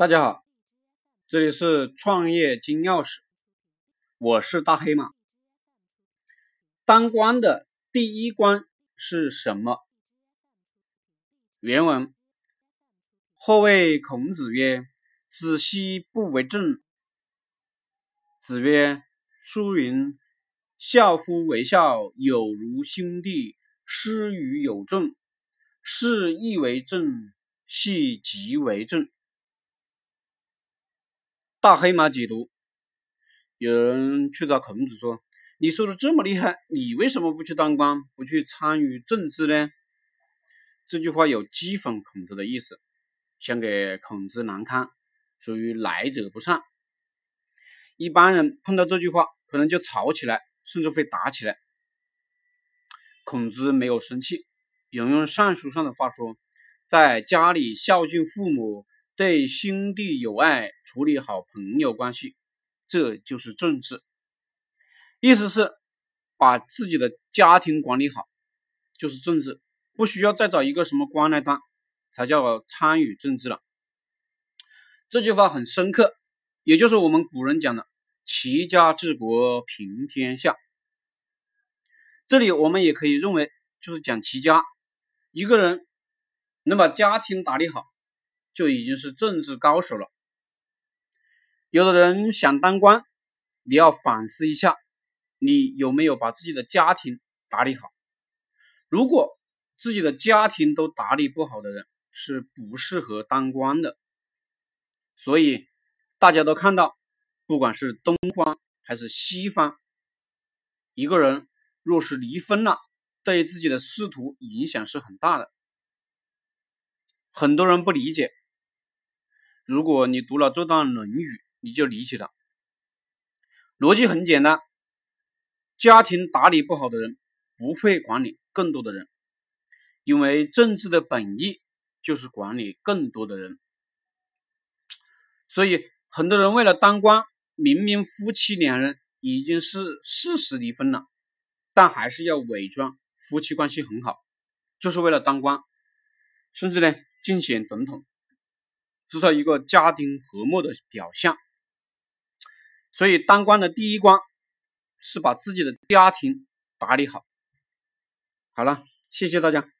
大家好，这里是创业金钥匙，我是大黑马。当官的第一关是什么？原文：后谓孔子曰：“子奚不为政？”子曰：“书云：孝夫为孝，有如兄弟；师于有政，是亦为政，系即为政。”大黑马解读，有人去找孔子说：“你说的这么厉害，你为什么不去当官，不去参与政治呢？”这句话有讥讽孔子的意思，想给孔子难堪，属于来者不善。一般人碰到这句话，可能就吵起来，甚至会打起来。孔子没有生气，引用上书上的话说：“在家里孝敬父母。”对兄弟友爱，处理好朋友关系，这就是政治。意思是把自己的家庭管理好，就是政治。不需要再找一个什么官来当，才叫参与政治了。这句话很深刻，也就是我们古人讲的“齐家治国平天下”。这里我们也可以认为，就是讲齐家，一个人能把家庭打理好。就已经是政治高手了。有的人想当官，你要反思一下，你有没有把自己的家庭打理好？如果自己的家庭都打理不好的人，是不适合当官的。所以大家都看到，不管是东方还是西方，一个人若是离婚了，对自己的仕途影响是很大的。很多人不理解。如果你读了这段《论语》，你就理解了。逻辑很简单，家庭打理不好的人不会管理更多的人，因为政治的本意就是管理更多的人。所以，很多人为了当官，明明夫妻两人已经是事实离婚了，但还是要伪装夫妻关系很好，就是为了当官，甚至呢竞选总统。制造一个家庭和睦的表象，所以当官的第一关是把自己的家庭打理好。好了，谢谢大家。